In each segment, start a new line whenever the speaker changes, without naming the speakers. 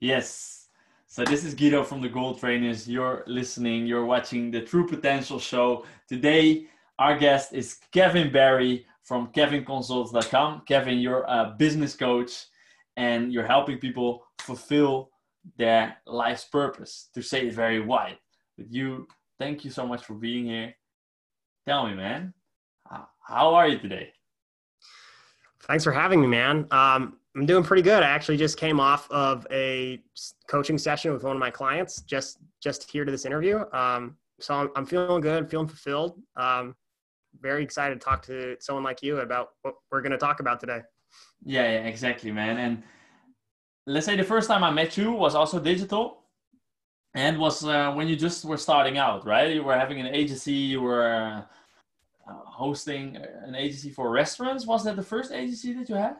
Yes. So this is Guido from the Goal Trainers. You're listening, you're watching the True Potential Show. Today, our guest is Kevin Barry from kevinconsults.com. Kevin, you're a business coach and you're helping people fulfill their life's purpose, to say it very wide. But you, thank you so much for being here. Tell me, man, how are you today?
Thanks for having me, man. Um, I'm doing pretty good. I actually just came off of a coaching session with one of my clients just just here to this interview. Um, so I'm, I'm, feeling good, feeling fulfilled. Um, very excited to talk to someone like you about what we're going to talk about today.
Yeah, yeah, exactly, man. And let's say the first time I met you was also digital, and was uh, when you just were starting out, right? You were having an agency, you were uh, hosting an agency for restaurants. Was that the first agency that you had?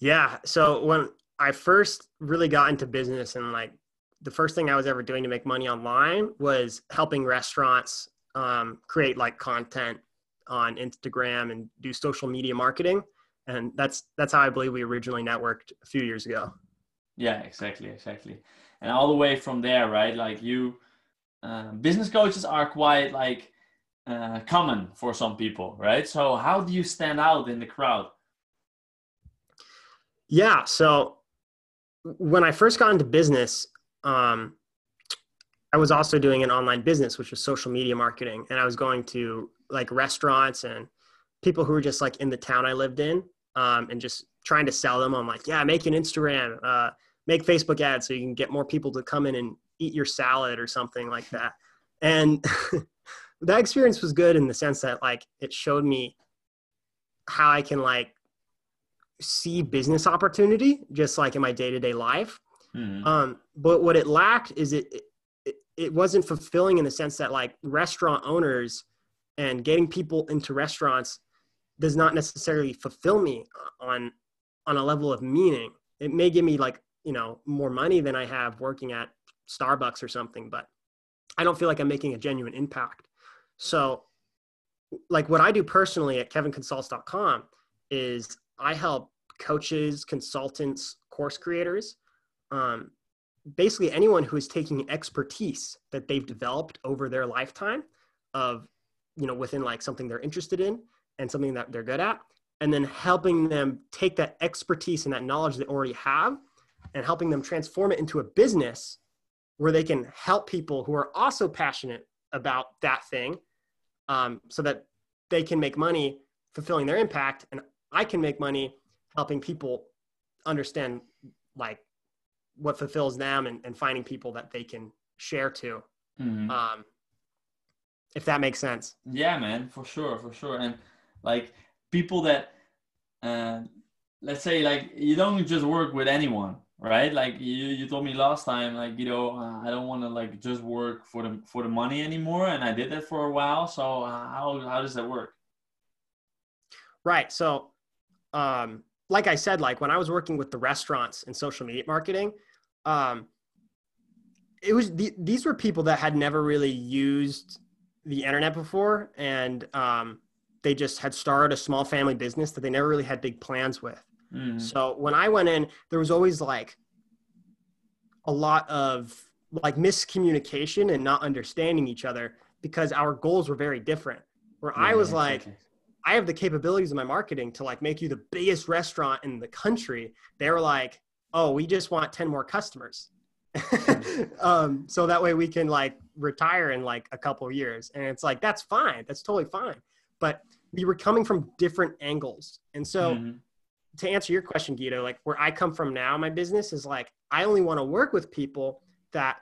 Yeah. So when I first really got into business and like the first thing I was ever doing to make money online was helping restaurants um, create like content on Instagram and do social media marketing. And that's that's how I believe we originally networked a few years ago.
Yeah, exactly, exactly. And all the way from there, right? Like you, uh, business coaches are quite like uh, common for some people, right? So how do you stand out in the crowd?
Yeah. So when I first got into business, um, I was also doing an online business, which was social media marketing. And I was going to like restaurants and people who were just like in the town I lived in um, and just trying to sell them. I'm like, yeah, make an Instagram, uh, make Facebook ads so you can get more people to come in and eat your salad or something like that. And that experience was good in the sense that like it showed me how I can like see business opportunity just like in my day-to-day life. Mm-hmm. um, but what it lacked is it, it it wasn't fulfilling in the sense that like restaurant owners and getting people into restaurants does not necessarily fulfill me on on a level of meaning. It may give me like you know more money than i have working at starbucks or something but i don't feel like i'm making a genuine impact. So like what i do personally at kevinconsults.com is I help coaches, consultants, course creators, um, basically anyone who is taking expertise that they've developed over their lifetime of, you know, within like something they're interested in and something that they're good at, and then helping them take that expertise and that knowledge they already have and helping them transform it into a business where they can help people who are also passionate about that thing um, so that they can make money fulfilling their impact and I can make money helping people understand like what fulfills them and, and finding people that they can share to. Mm-hmm. Um, if that makes sense.
Yeah, man, for sure, for sure. And like people that, uh, let's say like you don't just work with anyone, right? Like you, you told me last time, like, you know, uh, I don't want to like just work for the, for the money anymore. And I did that for a while. So uh, how, how does that work?
Right. So um, like I said, like when I was working with the restaurants and social media marketing, um, it was the, these were people that had never really used the internet before, and um, they just had started a small family business that they never really had big plans with. Mm. So when I went in, there was always like a lot of like miscommunication and not understanding each other because our goals were very different. Where yeah, I was like, I have the capabilities of my marketing to like make you the biggest restaurant in the country. They were like, oh, we just want 10 more customers. um, so that way we can like retire in like a couple years. And it's like, that's fine. That's totally fine. But we were coming from different angles. And so mm-hmm. to answer your question, Guido, like where I come from now, my business is like, I only want to work with people that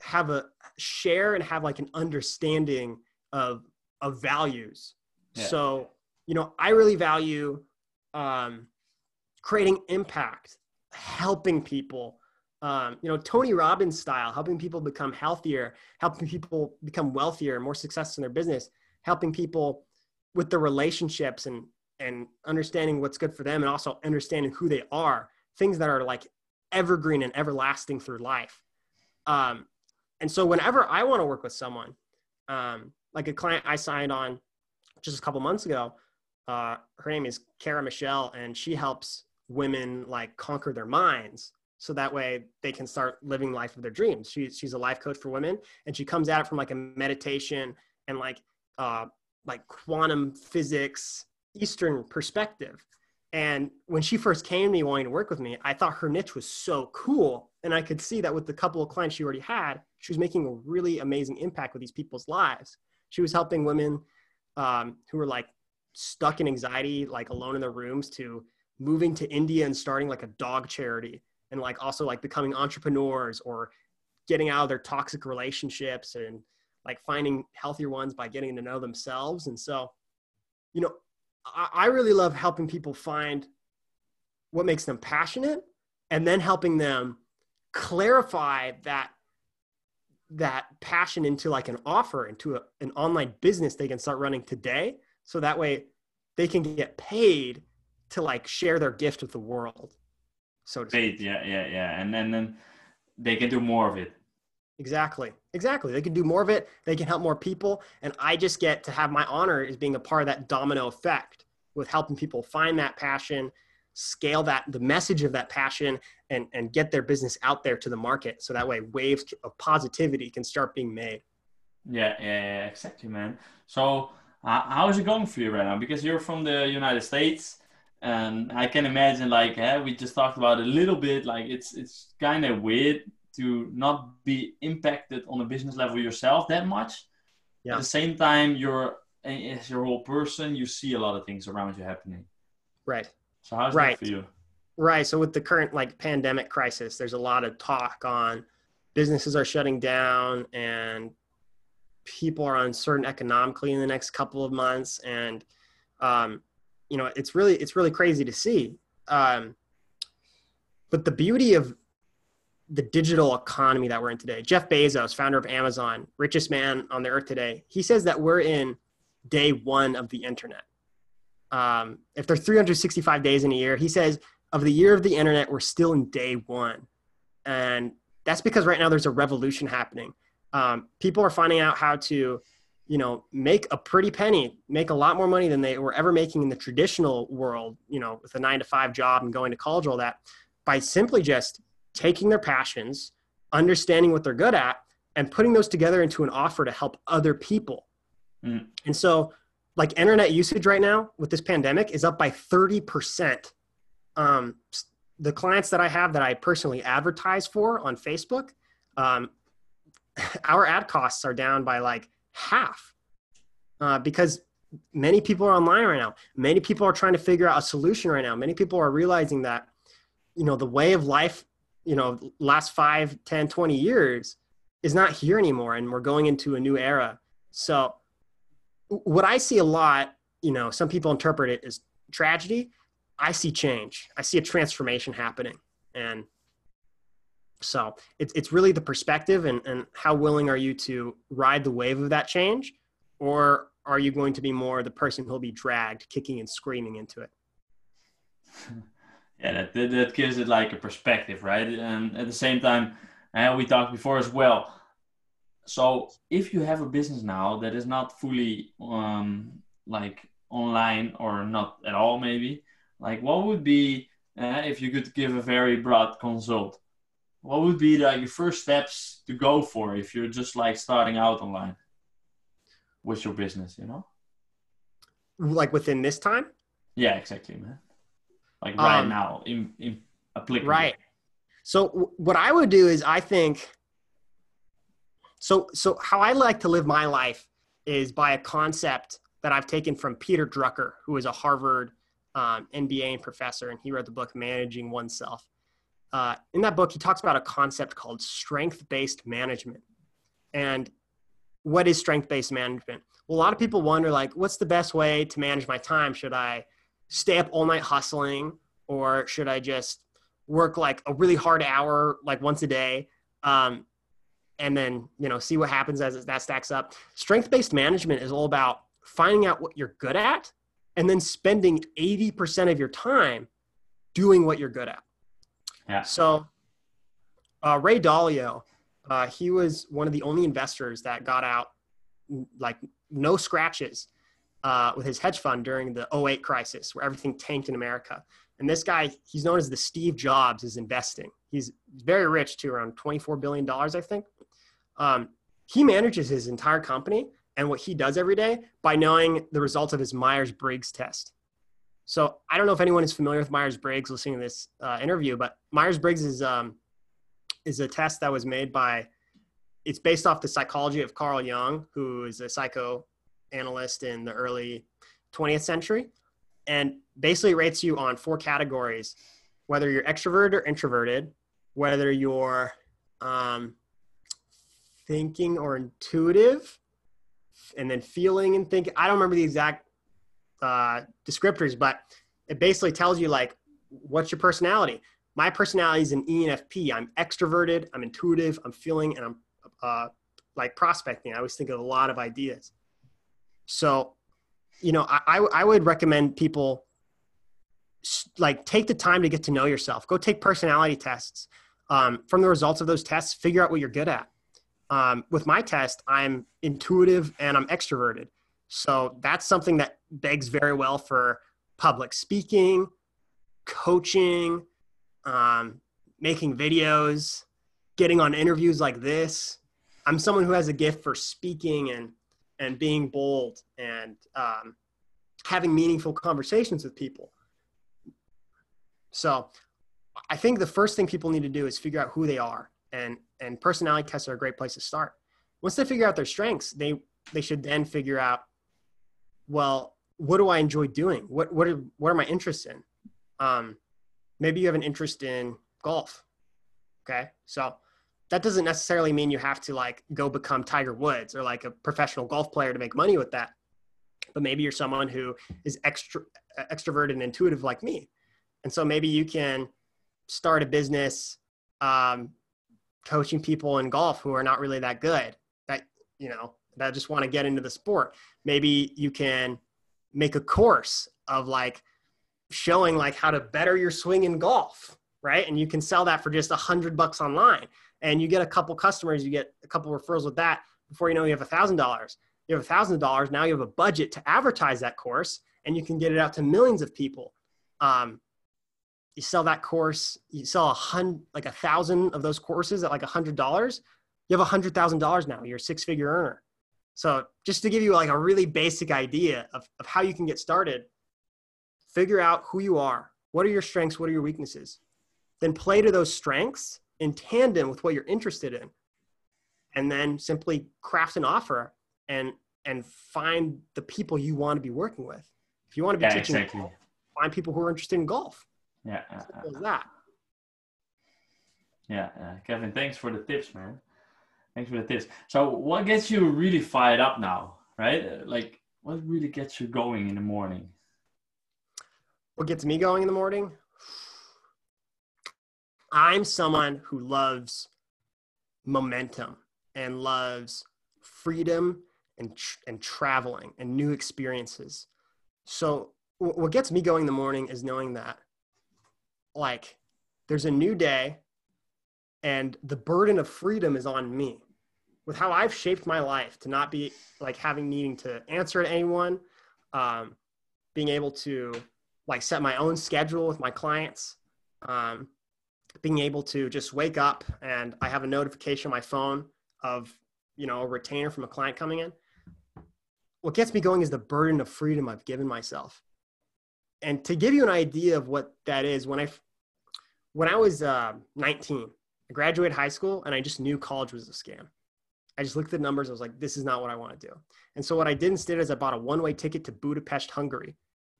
have a share and have like an understanding of, of values so, you know, I really value um, creating impact, helping people. Um, you know, Tony Robbins style, helping people become healthier, helping people become wealthier, more successful in their business, helping people with their relationships and and understanding what's good for them, and also understanding who they are. Things that are like evergreen and everlasting through life. Um, and so, whenever I want to work with someone, um, like a client I signed on just a couple months ago. Uh, her name is Kara Michelle, and she helps women like conquer their minds. so that way they can start living life of their dreams. She, she's a life coach for women, and she comes at it from like a meditation and like uh, like quantum physics Eastern perspective. And when she first came to me wanting to work with me, I thought her niche was so cool. And I could see that with the couple of clients she already had, she was making a really amazing impact with these people's lives. She was helping women um, who were like stuck in anxiety, like alone in their rooms, to moving to India and starting like a dog charity and like also like becoming entrepreneurs or getting out of their toxic relationships and like finding healthier ones by getting to know themselves. And so, you know, I, I really love helping people find what makes them passionate and then helping them clarify that that passion into like an offer into a, an online business they can start running today. So that way they can get paid to like share their gift with the world so to
paid yeah yeah yeah. And then then they can do more of it.
Exactly. Exactly. They can do more of it. They can help more people. And i just get to have my honor as being a part of that domino effect with helping people find that passion scale that the message of that passion and and get their business out there to the market. So that way waves of positivity can start being made.
Yeah yeah, yeah exactly man. So uh, how is it going for you right now? Because you're from the united states and i can imagine like yeah, we just talked about a little bit like it's it's kind of weird to not be impacted on a business level yourself that much. Yeah. at the same time you're as your whole person you see a lot of things around you happening.
Right
so how's
right.
that for you
right. So with the current like pandemic crisis there's a lot of talk on businesses are shutting down and people are uncertain economically in the next couple of months. And um, you know it's really it's really crazy to see. Um, but the beauty of the digital economy that we're in today jeff bezos founder of amazon richest man on the earth today he says that we're in day one of the internet um, if there's 365 days in a year he says of the year of the internet we're still in day one. And that's because right now there's a revolution happening. Um, people are finding out how to you know make a pretty penny make a lot more money than they were ever making in the traditional world you know with a nine to five job and going to college all that by simply just taking their passions understanding what they're good at and putting those together into an offer to help other people. Mm. and so like internet usage right now with this pandemic is up by 30% um, the clients that i have that i personally advertise for on facebook um, our ad costs are down by like half uh, because many people are online right now. Many people are trying to figure out a solution right now. Many people are realizing that you know the way of life you know last 5 10 20 years is not here anymore and we're going into a new era. So what i see a lot you know some people interpret it as tragedy. I see change. I see a transformation happening. And so it's, it's really the perspective and, and how willing are you to ride the wave of that change? Or are you going to be more the person who'll be dragged kicking and screaming into it?
Yeah that, that, that gives it like a perspective right? And at the same time and we talked before as well so if you have a business now that is not fully um, like online or not at all maybe like what would be uh, if you could give a very broad consult what would be like your first steps to go for if you're just like starting out online with your business you know?
Like within this time?
Yeah exactly man. Like right um, now in, in applicable.
right. So w- what i would do is i think so so how i like to live my life is by a concept that i've taken from peter drucker who is a harvard um, mba and professor and he wrote the book managing oneself uh, in that book, he talks about a concept called strength based management. And what is strength based management? Well, a lot of people wonder, like, what's the best way to manage my time? Should I stay up all night hustling, or should I just work like a really hard hour, like once a day? Um, and then you know see what happens as that stacks up strength based management is all about finding out what you're good at and then spending 80% of your time doing what you're good at
yeah.
So uh, Ray Dalio, uh, he was one of the only investors that got out like no scratches uh, with his hedge fund during the 08 crisis where everything tanked in America. And this guy, he's known as the Steve Jobs is investing. He's very rich too, around $24 billion, I think. Um, he manages his entire company and what he does every day by knowing the results of his Myers Briggs test. So I don't know if anyone is familiar with Myers Briggs listening to this uh, interview, but Myers Briggs is um, is a test that was made by. It's based off the psychology of Carl Jung, who is a psychoanalyst in the early 20th century, and basically rates you on four categories: whether you're extroverted or introverted, whether you're um, thinking or intuitive, and then feeling and thinking. I don't remember the exact uh, descriptors, but it basically tells you like what's your personality. My personality is an ENFP. I'm extroverted. I'm intuitive. I'm feeling, and I'm uh, like prospecting. I always think of a lot of ideas. So, you know, I, I would recommend people like take the time to get to know yourself. Go take personality tests. Um, from the results of those tests, figure out what you're good at. Um, with my test, I'm intuitive and I'm extroverted. So that's something that begs very well for public speaking, coaching, um, making videos, getting on interviews like this. I'm someone who has a gift for speaking and and being bold and um, having meaningful conversations with people. So I think the first thing people need to do is figure out who they are and and personality tests are a great place to start. Once they figure out their strengths, they they should then figure out, well, what do I enjoy doing? What what are what are my interests in? Um, maybe you have an interest in golf. Okay, so that doesn't necessarily mean you have to like go become Tiger Woods or like a professional golf player to make money with that. But maybe you're someone who is extra extroverted and intuitive like me, and so maybe you can start a business um, coaching people in golf who are not really that good that you know that just want to get into the sport. Maybe you can make a course of like showing like how to better your swing in golf right? And you can sell that for just a hundred bucks online. And you get a couple customers you get a couple referrals with that. Before you know you have a thousand dollars. You have a thousand dollars now you have a budget to advertise that course and you can get it out to millions of people. Um, you sell that course, you sell a hundred, like a thousand of those courses at like a hundred dollars, you have a hundred thousand dollars now. You're a six figure earner. So just to give you like a really basic idea of, of how you can get started, figure out who you are. What are your strengths? What are your weaknesses? Then play to those strengths in tandem with what you're interested in. And then simply craft an offer and and find the people you want to be working with. If you want to be
yeah,
teaching,
exactly.
golf, find people who are interested in golf
yeah.
Uh, that.
Yeah, uh, Kevin, thanks for the tips, man. Thanks for the tips. So, what gets you really fired up now, right? Like, what really gets you going in the morning?
What gets me going in the morning? I'm someone who loves momentum and loves freedom and tr- and traveling and new experiences. So, w- what gets me going in the morning is knowing that like there's a new day and the burden of freedom is on me with how I've shaped my life to not be like having needing to answer to anyone, um, being able to like set my own schedule with my clients, um, being able to just wake up and I have a notification on my phone of you know a retainer from a client coming in. What gets me going is the burden of freedom I've given myself. And to give you an idea of what that is, when I when I was uh, 19, I graduated high school and I just knew college was a scam. I just looked at the numbers. I was like, this is not what I want to do. And so what I did instead is I bought a one-way ticket to Budapest, Hungary,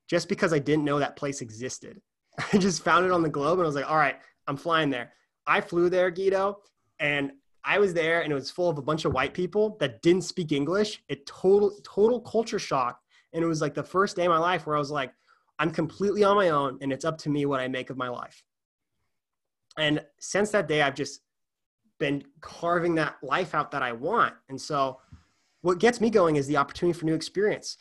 just because I didn't know that place existed. I just found it on the globe and I was like, all right, I'm flying there. I flew there, Guido, and I was there and it was full of a bunch of white people that didn't speak English. It total total culture shock. And it was like the first day of my life where I was like, I'm completely on my own and it's up to me what I make of my life. And since that day, I've just been carving that life out that I want. And so, what gets me going is the opportunity for new experience.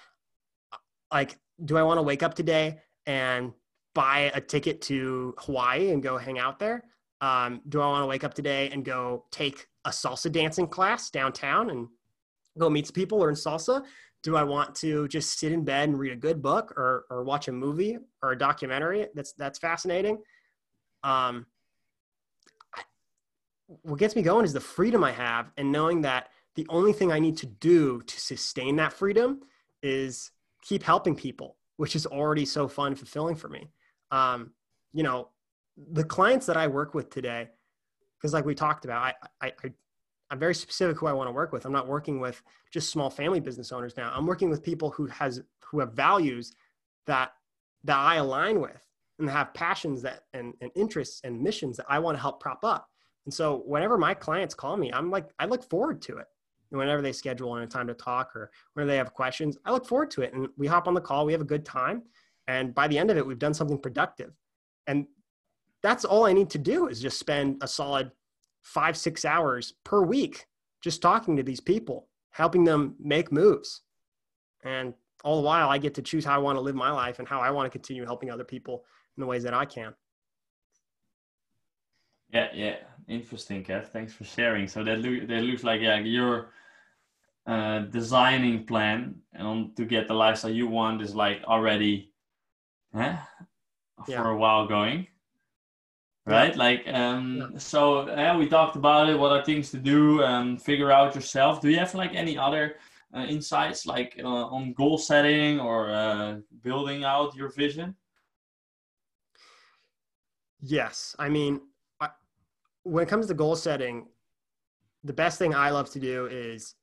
Like, do I want to wake up today and buy a ticket to Hawaii and go hang out there? Um, do I want to wake up today and go take a salsa dancing class downtown and go meet some people, learn salsa? Do I want to just sit in bed and read a good book or, or watch a movie or a documentary that's that's fascinating? Um, what gets me going is the freedom I have and knowing that the only thing I need to do to sustain that freedom is keep helping people, which is already so fun and fulfilling for me. Um, you know, the clients that I work with today, because like we talked about, I, I, I I'm very specific who I want to work with. I'm not working with just small family business owners now. I'm working with people who has who have values that that I align with and have passions that and, and interests and missions that I want to help prop up. And so whenever my clients call me, I'm like, I look forward to it. And whenever they schedule in a time to talk or whenever they have questions, I look forward to it. And we hop on the call, we have a good time. And by the end of it, we've done something productive. And that's all I need to do is just spend a solid five, six hours per week just talking to these people, helping them make moves. And all the while, I get to choose how I want to live my life and how I want to continue helping other people in the ways that I can.
Yeah, yeah, interesting, Kev. Thanks for sharing. So that look that looks like yeah, your uh, designing plan and to get the lifestyle you want is like already, huh, for yeah. a while going, right? Like um, yeah. so yeah, we talked about it. What are things to do and figure out yourself? Do you have like any other uh, insights like uh, on goal setting or uh, building out your vision?
Yes, I mean when it comes to goal setting, the best thing I love to do is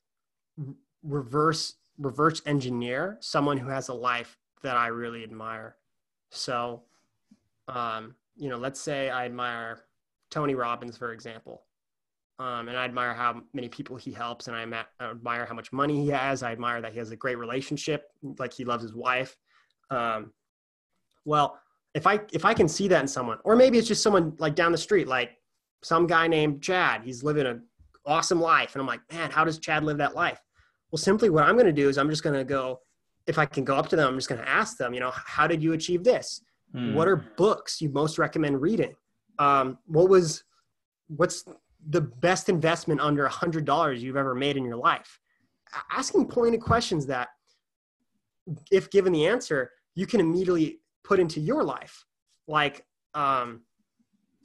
reverse reverse engineer someone who has a life that I really admire. So, um, you know, let's say I admire Tony Robbins, for example, um, and I admire how many people he helps, and I, admire how much money he has. I admire that he has a great relationship, like he loves his wife. Um, well, if I if I can see that in someone, or maybe it's just someone like down the street, like some guy named Chad. He's living an awesome life. And I'm like, man, how does Chad live that life? Well, simply what I'm going to do is I'm just going to go, if I can go up to them, I'm just going to ask them, you know, how did you achieve this? Hmm. What are books you most recommend reading? Um, what was, what's the best investment under a hundred dollars you've ever made in your life? Asking pointed questions that if given the answer, you can immediately put into your life. Like, um,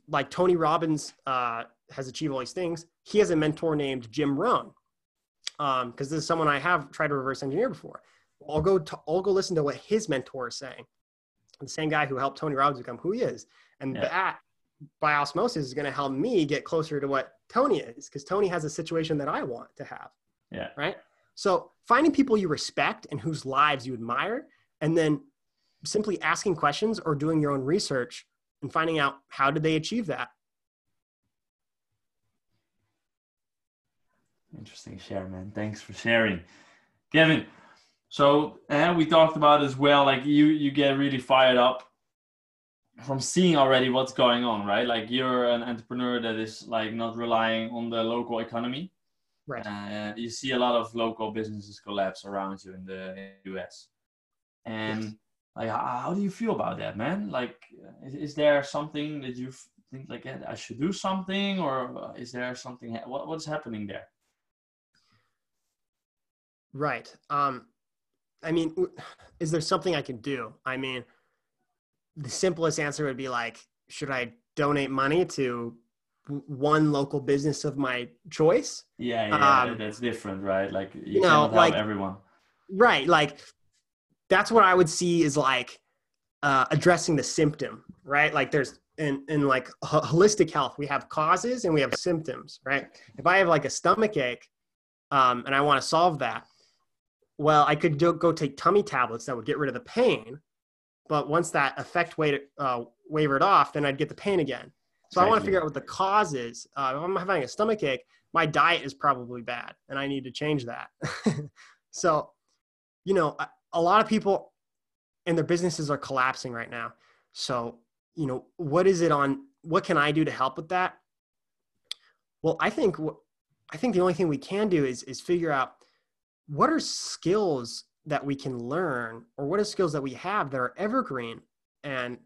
like Tony Robbins uh, has achieved all these things. He has a mentor named Jim Rohn, because um, this is someone I have tried to reverse engineer before. I'll go to, I'll go listen to what his mentor is saying. The same guy who helped Tony Robbins become who he is, and yeah. that by osmosis is going to help me get closer to what Tony is, because Tony has a situation that I want to have.
Yeah.
Right. So finding people you respect and whose lives you admire, and then simply asking questions or doing your own research and finding out how did they achieve that.
Interesting share, man. Thanks for sharing, Kevin. So, and uh, we talked about as well. Like you, you get really fired up from seeing already what's going on, right? Like you're an entrepreneur that is like not relying on the local economy.
Right.
Uh, you see a lot of local businesses collapse around you in the US, and yes. Like, how, do you feel about that, man? Like, is, is there something that you think like I should do something, or is there something? What, what's happening there?
Right. Um, I mean, is there something I can do? I mean, the simplest answer would be like, should I donate money to one local business of my choice?
Yeah, yeah, um, that's different, right? Like you, you know, like everyone.
Right. Like that's what I would see is like uh, addressing the symptom, right? Like there's in, in like holistic health, we have causes and we have symptoms, right? If I have like a stomach ache um, and I want to solve that, well, I could do, go take tummy tablets that would get rid of the pain. But once that effect uh, wavered off, then I'd get the pain again. So I want to figure out what the cause is. Uh, if I'm having a stomach ache, my diet is probably bad and I need to change that. so, you know, a lot of people and their businesses are collapsing right now. So, you know, what is it on? What can I do to help with that? Well, I think I think the only thing we can do is is figure out what are skills that we can learn, or what are skills that we have that are evergreen and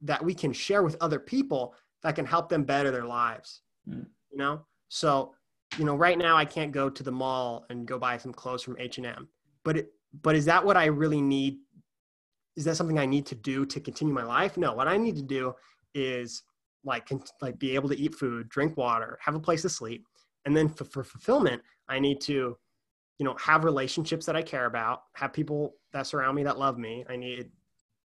that we can share with other people that can help them better their lives. Mm. You know, so you know, right now I can't go to the mall and go buy some clothes from H and M, but it, but is that what I really need? Is that something I need to do to continue my life? No, what I need to do is like can, like be able to eat food, drink water, have a place to sleep, and then for, for fulfillment, I need to, you know, have relationships that I care about, have people that surround me that love me. I need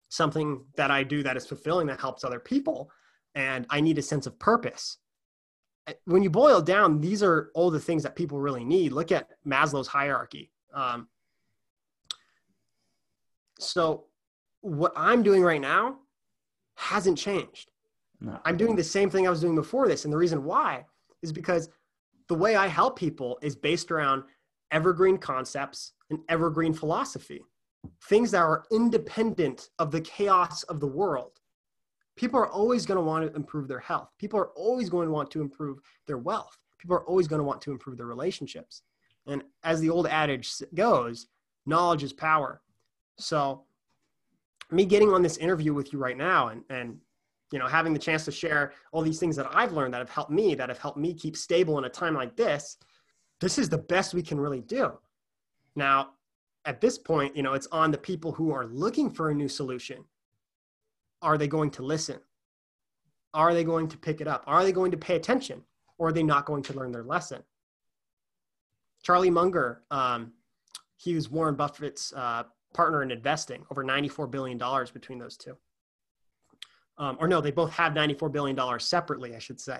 something that I do that is fulfilling that helps other people, and I need a sense of purpose. When you boil down, these are all the things that people really need. Look at Maslow's hierarchy. Um, so, what I'm doing right now hasn't changed. No. I'm doing the same thing I was doing before this. And the reason why is because the way I help people is based around evergreen concepts and evergreen philosophy, things that are independent of the chaos of the world. People are always going to want to improve their health. People are always going to want to improve their wealth. People are always going to want to improve their relationships. And as the old adage goes, knowledge is power. So, me getting on this interview with you right now and, and you know having the chance to share all these things that i've learned that have helped me that have helped me keep stable in a time like this this is the best we can really do. Now at this point you know it's on the people who are looking for a new solution. Are they going to listen? Are they going to pick it up? Are they going to pay attention? Or are they not going to learn their lesson? Charlie munger um, he was warren buffett's uh, partner in investing over $94 billion between those two. Um, or no, they both have $94 billion separately, I should say.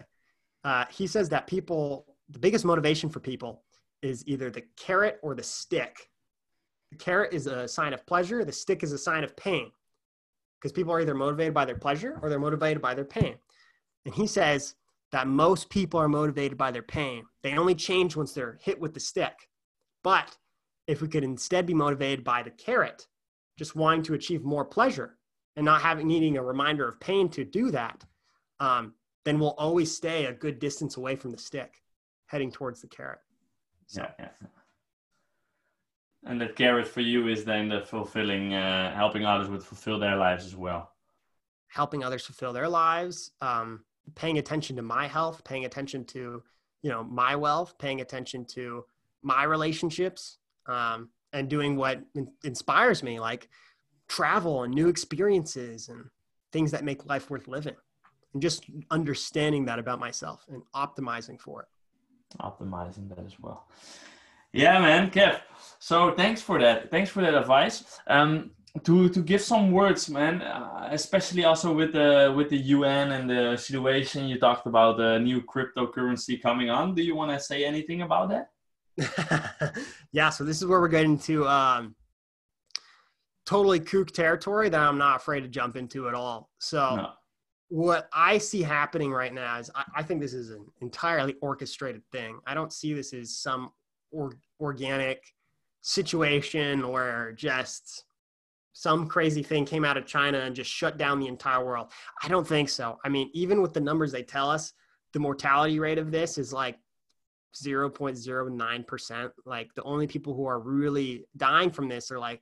Uh, he says that people, the biggest motivation for people is either the carrot or the stick. The carrot is a sign of pleasure, the stick is a sign of pain. Because people are either motivated by their pleasure or they're motivated by their pain. And he says that most people are motivated by their pain. They only change once they're hit with the stick. But if we could instead be motivated by the carrot, just wanting to achieve more pleasure, and not having needing a reminder of pain to do that, um, then we'll always stay a good distance away from the stick, heading towards the carrot.
So. Yeah, yeah. And that carrot for you is then the fulfilling, uh, helping others with fulfill their lives as well.
Helping others fulfill their lives, um, paying attention to my health, paying attention to, you know, my wealth, paying attention to my relationships, um, and doing what in- inspires me. Like travel and new experiences and things that make life worth living and just understanding that about myself and optimizing for it
optimizing that as well. Yeah man kev. So thanks for that. Thanks for that advice. Um to to give some words man uh, especially also with the with the un and the situation you talked about the new cryptocurrency coming on do you want to say anything about that?
Yeah so this is where we're getting to um totally kook territory that I'm not afraid to jump into at all. So no. What I see happening right now is I, I, think this is an entirely orchestrated thing. I don't see this as some or, organic situation where just some crazy thing came out of China and just shut down the entire world. I don't think so. I mean, even with the numbers they tell us, the mortality rate of this is like 0.09%. Like the only people who are really dying from this are like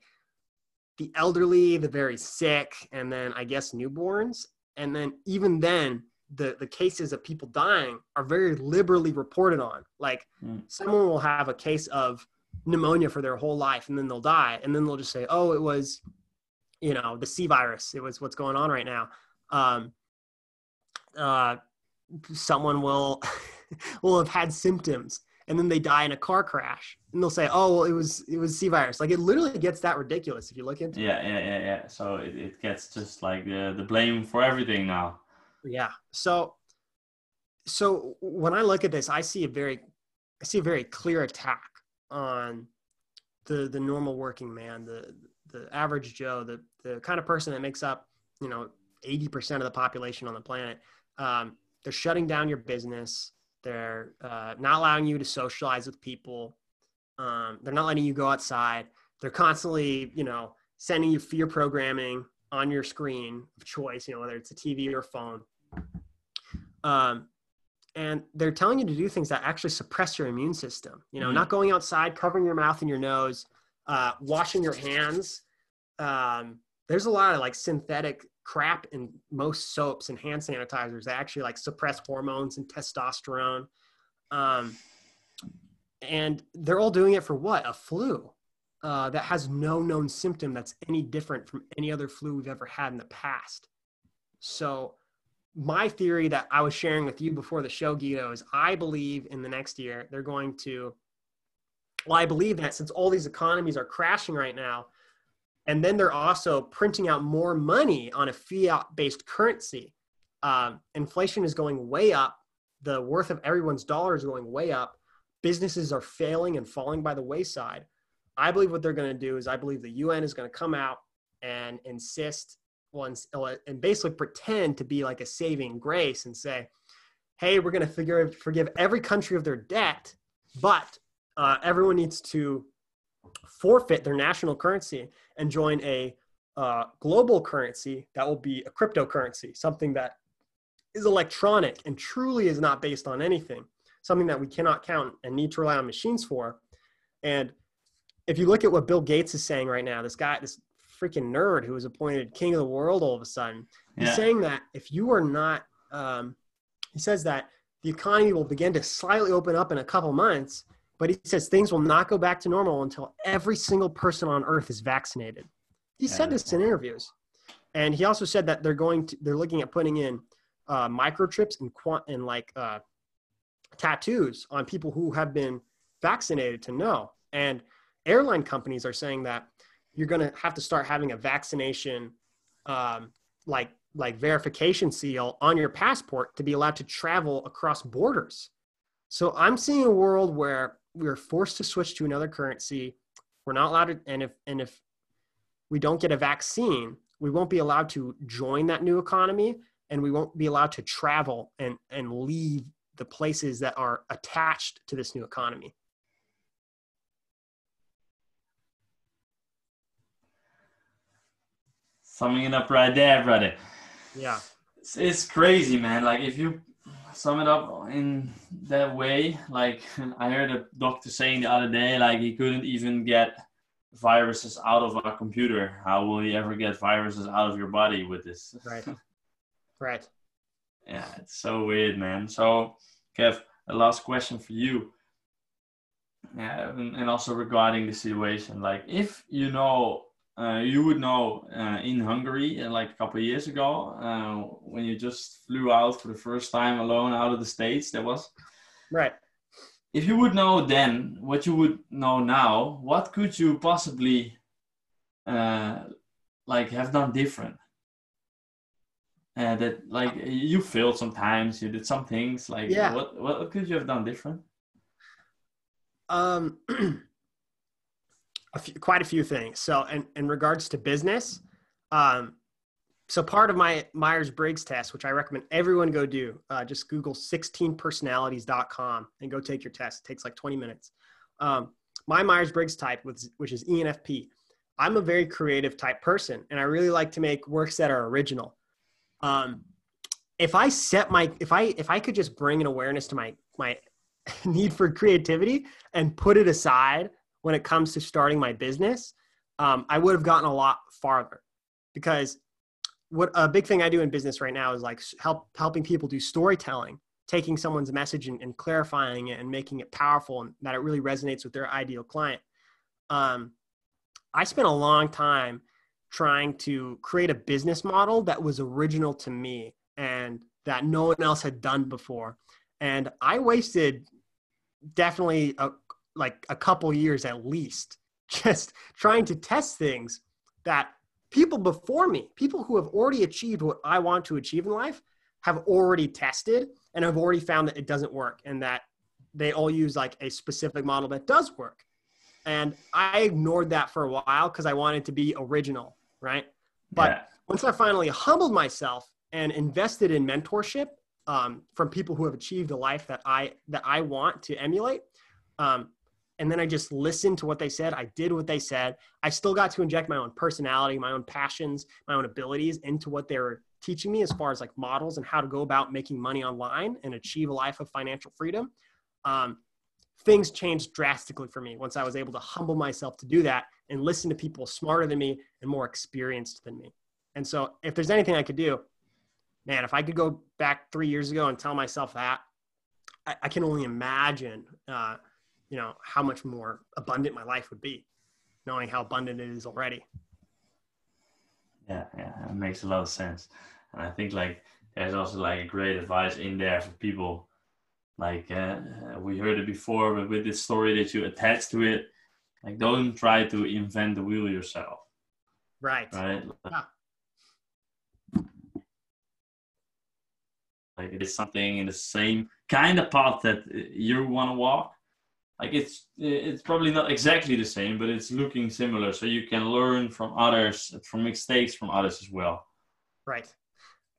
the elderly, the very sick, and then I guess newborns. And then even then, the, the cases of people dying are very liberally reported on. Like mm. someone will have a case of pneumonia for their whole life and then they'll die. And then they'll just say, oh, it was, you know, the C virus. It was what's going on right now. Um, uh, someone will will have had symptoms and then they die in a car crash. And they'll say oh well it was it was c virus. Like it literally gets that ridiculous if you look into
yeah
it.
yeah yeah yeah. So it, it gets just like the, the blame for everything now.
Yeah. So so when i look at this i see a very i see a very clear attack on the the normal working man the the average joe the the kind of person that makes up you know 80% of the population on the planet. Um, they're shutting down your business they're uh, not allowing you to socialize with people. Um, they're not letting you go outside. They're constantly, you know, sending you fear programming on your screen of choice, you know, whether it's a TV or a phone. Um, and they're telling you to do things that actually suppress your immune system. You know, mm-hmm. not going outside, covering your mouth and your nose, uh, washing your hands. Um, there's a lot of like synthetic crap in most soaps and hand sanitizers that actually like suppress hormones and testosterone. Um, and they're all doing it for what? A flu uh, that has no known symptom that's any different from any other flu we've ever had in the past. So my theory that I was sharing with you before the show, Guido, is I believe in the next year they're going to. Well, I believe that since all these economies are crashing right now, and then they're also printing out more money on a fiat-based currency, um, inflation is going way up. The worth of everyone's dollar is going way up. Businesses are failing and falling by the wayside. I believe what they're going to do is I believe the UN is going to come out and insist once and basically pretend to be like a saving grace and say, hey, we're going to forgive every country of their debt, but uh, everyone needs to forfeit their national currency and join a uh, global currency that will be a cryptocurrency, something that is electronic and truly is not based on anything, something that we cannot count and need to rely on machines for. And if you look at what Bill Gates is saying right now, this guy, this freaking nerd who was appointed king of the world all of a sudden. He's yeah. saying that if you are not, um, he says that the economy will begin to slightly open up in a couple months, but he says things will not go back to normal until every single person on earth is vaccinated. He yeah. said this in interviews. And he also said that they're going to, they're looking at putting in uh, microchips and quant and like uh, tattoos on people who have been vaccinated to know. And airline companies are saying that you're going to have to start having a vaccination um, like like verification seal on your passport to be allowed to travel across borders. So I'm seeing a world where we're forced to switch to another currency. We're not allowed to, and if and if we don't get a vaccine, we won't be allowed to join that new economy, and we won't be allowed to travel and and leave the places that are attached to this new economy.
summing it up right there, brother.
Yeah.
It's, it's crazy, man. Like if you sum it up in that way, like I heard a doctor saying the other day, like he couldn't even get viruses out of a computer. How will he ever get viruses out of your body with this?
Right. right.
Yeah, it's so weird, man. So, Kev, a last question for you. Yeah, and also regarding the situation, like if you know uh, you would know uh, in Hungary, uh, like a couple of years ago, uh, when you just flew out for the first time alone out of the States, there was.
Right.
If you would know then what you would know now, what could you possibly uh, like have done different? Uh, that like you failed sometimes, you did some things. Like yeah. what what could you have done different?
Um. a few, quite a few things. So, in, in regards to business, um, so part of my Myers Briggs test, which I recommend everyone go do, uh, just Google 16personalities.com and go take your test. It takes like 20 minutes. Um, my Myers Briggs type, which is ENFP, I'm a very creative type person, and I really like to make works that are original. Um, if I set my, if I, if I could just bring an awareness to my my need for creativity and put it aside when it comes to starting my business, um, I would have gotten a lot farther because what a big thing I do in business right now is like help helping people do storytelling, taking someone's message and, and clarifying it and making it powerful and that it really resonates with their ideal client. Um, I spent a long time trying to create a business model that was original to me and that no one else had done before. And I wasted definitely a, like a couple years at least just trying to test things that people before me, people who have already achieved what I want to achieve in life, have already tested and have already found that it doesn't work and that they all use like a specific model that does work. And I ignored that for a while because I wanted to be original, right? But yeah. once I finally humbled myself and invested in mentorship um, from people who have achieved the life that I that I want to emulate, um, and then I just listened to what they said. I did what they said. I still got to inject my own personality, my own passions, my own abilities into what they were teaching me as far as like models and how to go about making money online and achieve a life of financial freedom. Um, things changed drastically for me once I was able to humble myself to do that and listen to people smarter than me and more experienced than me. And so, if there's anything I could do, man, if I could go back three years ago and tell myself that, I, I can only imagine. Uh, you know how much more abundant my life would be knowing how abundant it is already
yeah yeah it makes a lot of sense and i think like there's also like a great advice in there for people. Like uh, we heard it before, but with this story that you attach to it, like don't try to invent the wheel yourself.
Right.
Right. Yeah. Like it is something in the same kind of path that you want to walk. Like it's it's probably not exactly the same, but it's looking similar. So you can learn from others, from mistakes from others as well.
Right.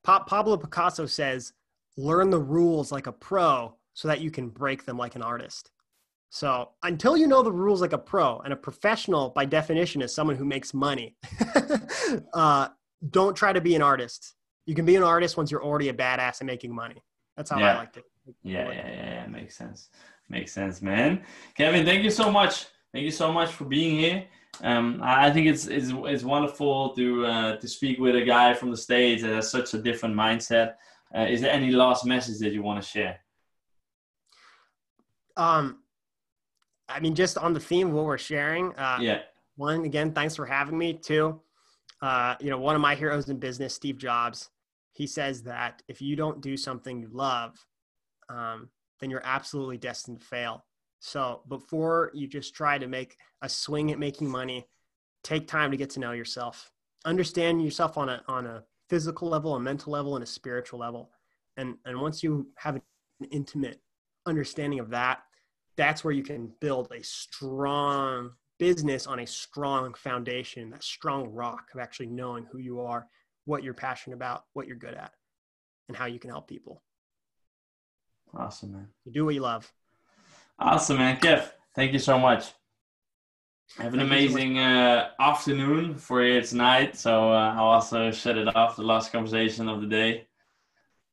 Pa- Pablo Picasso says, "Learn the rules like a pro, so that you can break them like an artist." So until you know the rules like a pro, and a professional by definition is someone who makes money, uh, don't try to be an artist. You can be an artist once you're already a badass and making money. That's how
yeah.
I like to.
Yeah, yeah, yeah, yeah, makes sense. Makes sense, man. Kevin, thank you so much. Thank you so much for being here. Um, I think it's it's, it's wonderful to uh, to speak with a guy from the states that has such a different mindset. Uh, is there any last message that you want to share?
Um, I mean, just on the theme of what we're sharing. Uh,
yeah.
One, again, thanks for having me. Two, uh, you know, one of my heroes in business, Steve Jobs, he says that if you don't do something you love, um, then you're absolutely destined to fail. So before you just try to make a swing at making money, take time to get to know yourself, understand yourself on a on a physical level, a mental level, and a spiritual level. And and once you have an intimate understanding of that, that's where you can build a strong business on a strong foundation, that strong rock of actually knowing who you are, what you're passionate about, what you're good at, and how you can help people.
Awesome, man.
You do what you love.
Awesome, man. Kev, thank you so much. Have an thank amazing so uh, afternoon for you tonight. So uh, I'll also shut it off, the last conversation of the day.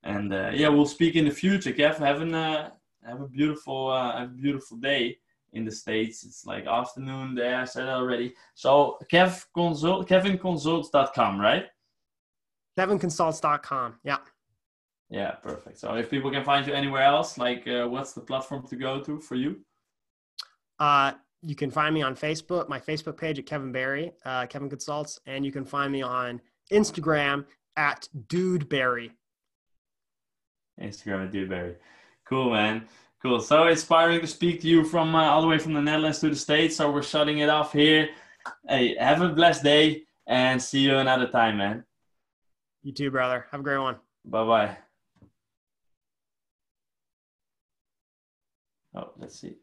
And uh, yeah, we'll speak in the future, Kev. Have, an, uh, have a beautiful, uh, a beautiful day in the States. It's like afternoon there, I said already. So Kev Consult, KevinConsults.com, right?
KevinConsults.com, yeah.
Yeah, perfect. So if people can find you anywhere else, like uh, what's the platform to go to for you?
Uh, you can find me on Facebook, my Facebook page at Kevin Barry, uh, Kevin Consults, and you can find me on Instagram at Dude Barry.
Instagram at Dude Barry. Cool, man. Cool. So inspiring to speak to you from uh, all the way from the Netherlands to the States. So we're shutting it off here. Hey, have a blessed day and see you another time, man.
You too, brother. Have a great one.
Bye bye. Oh, let's see.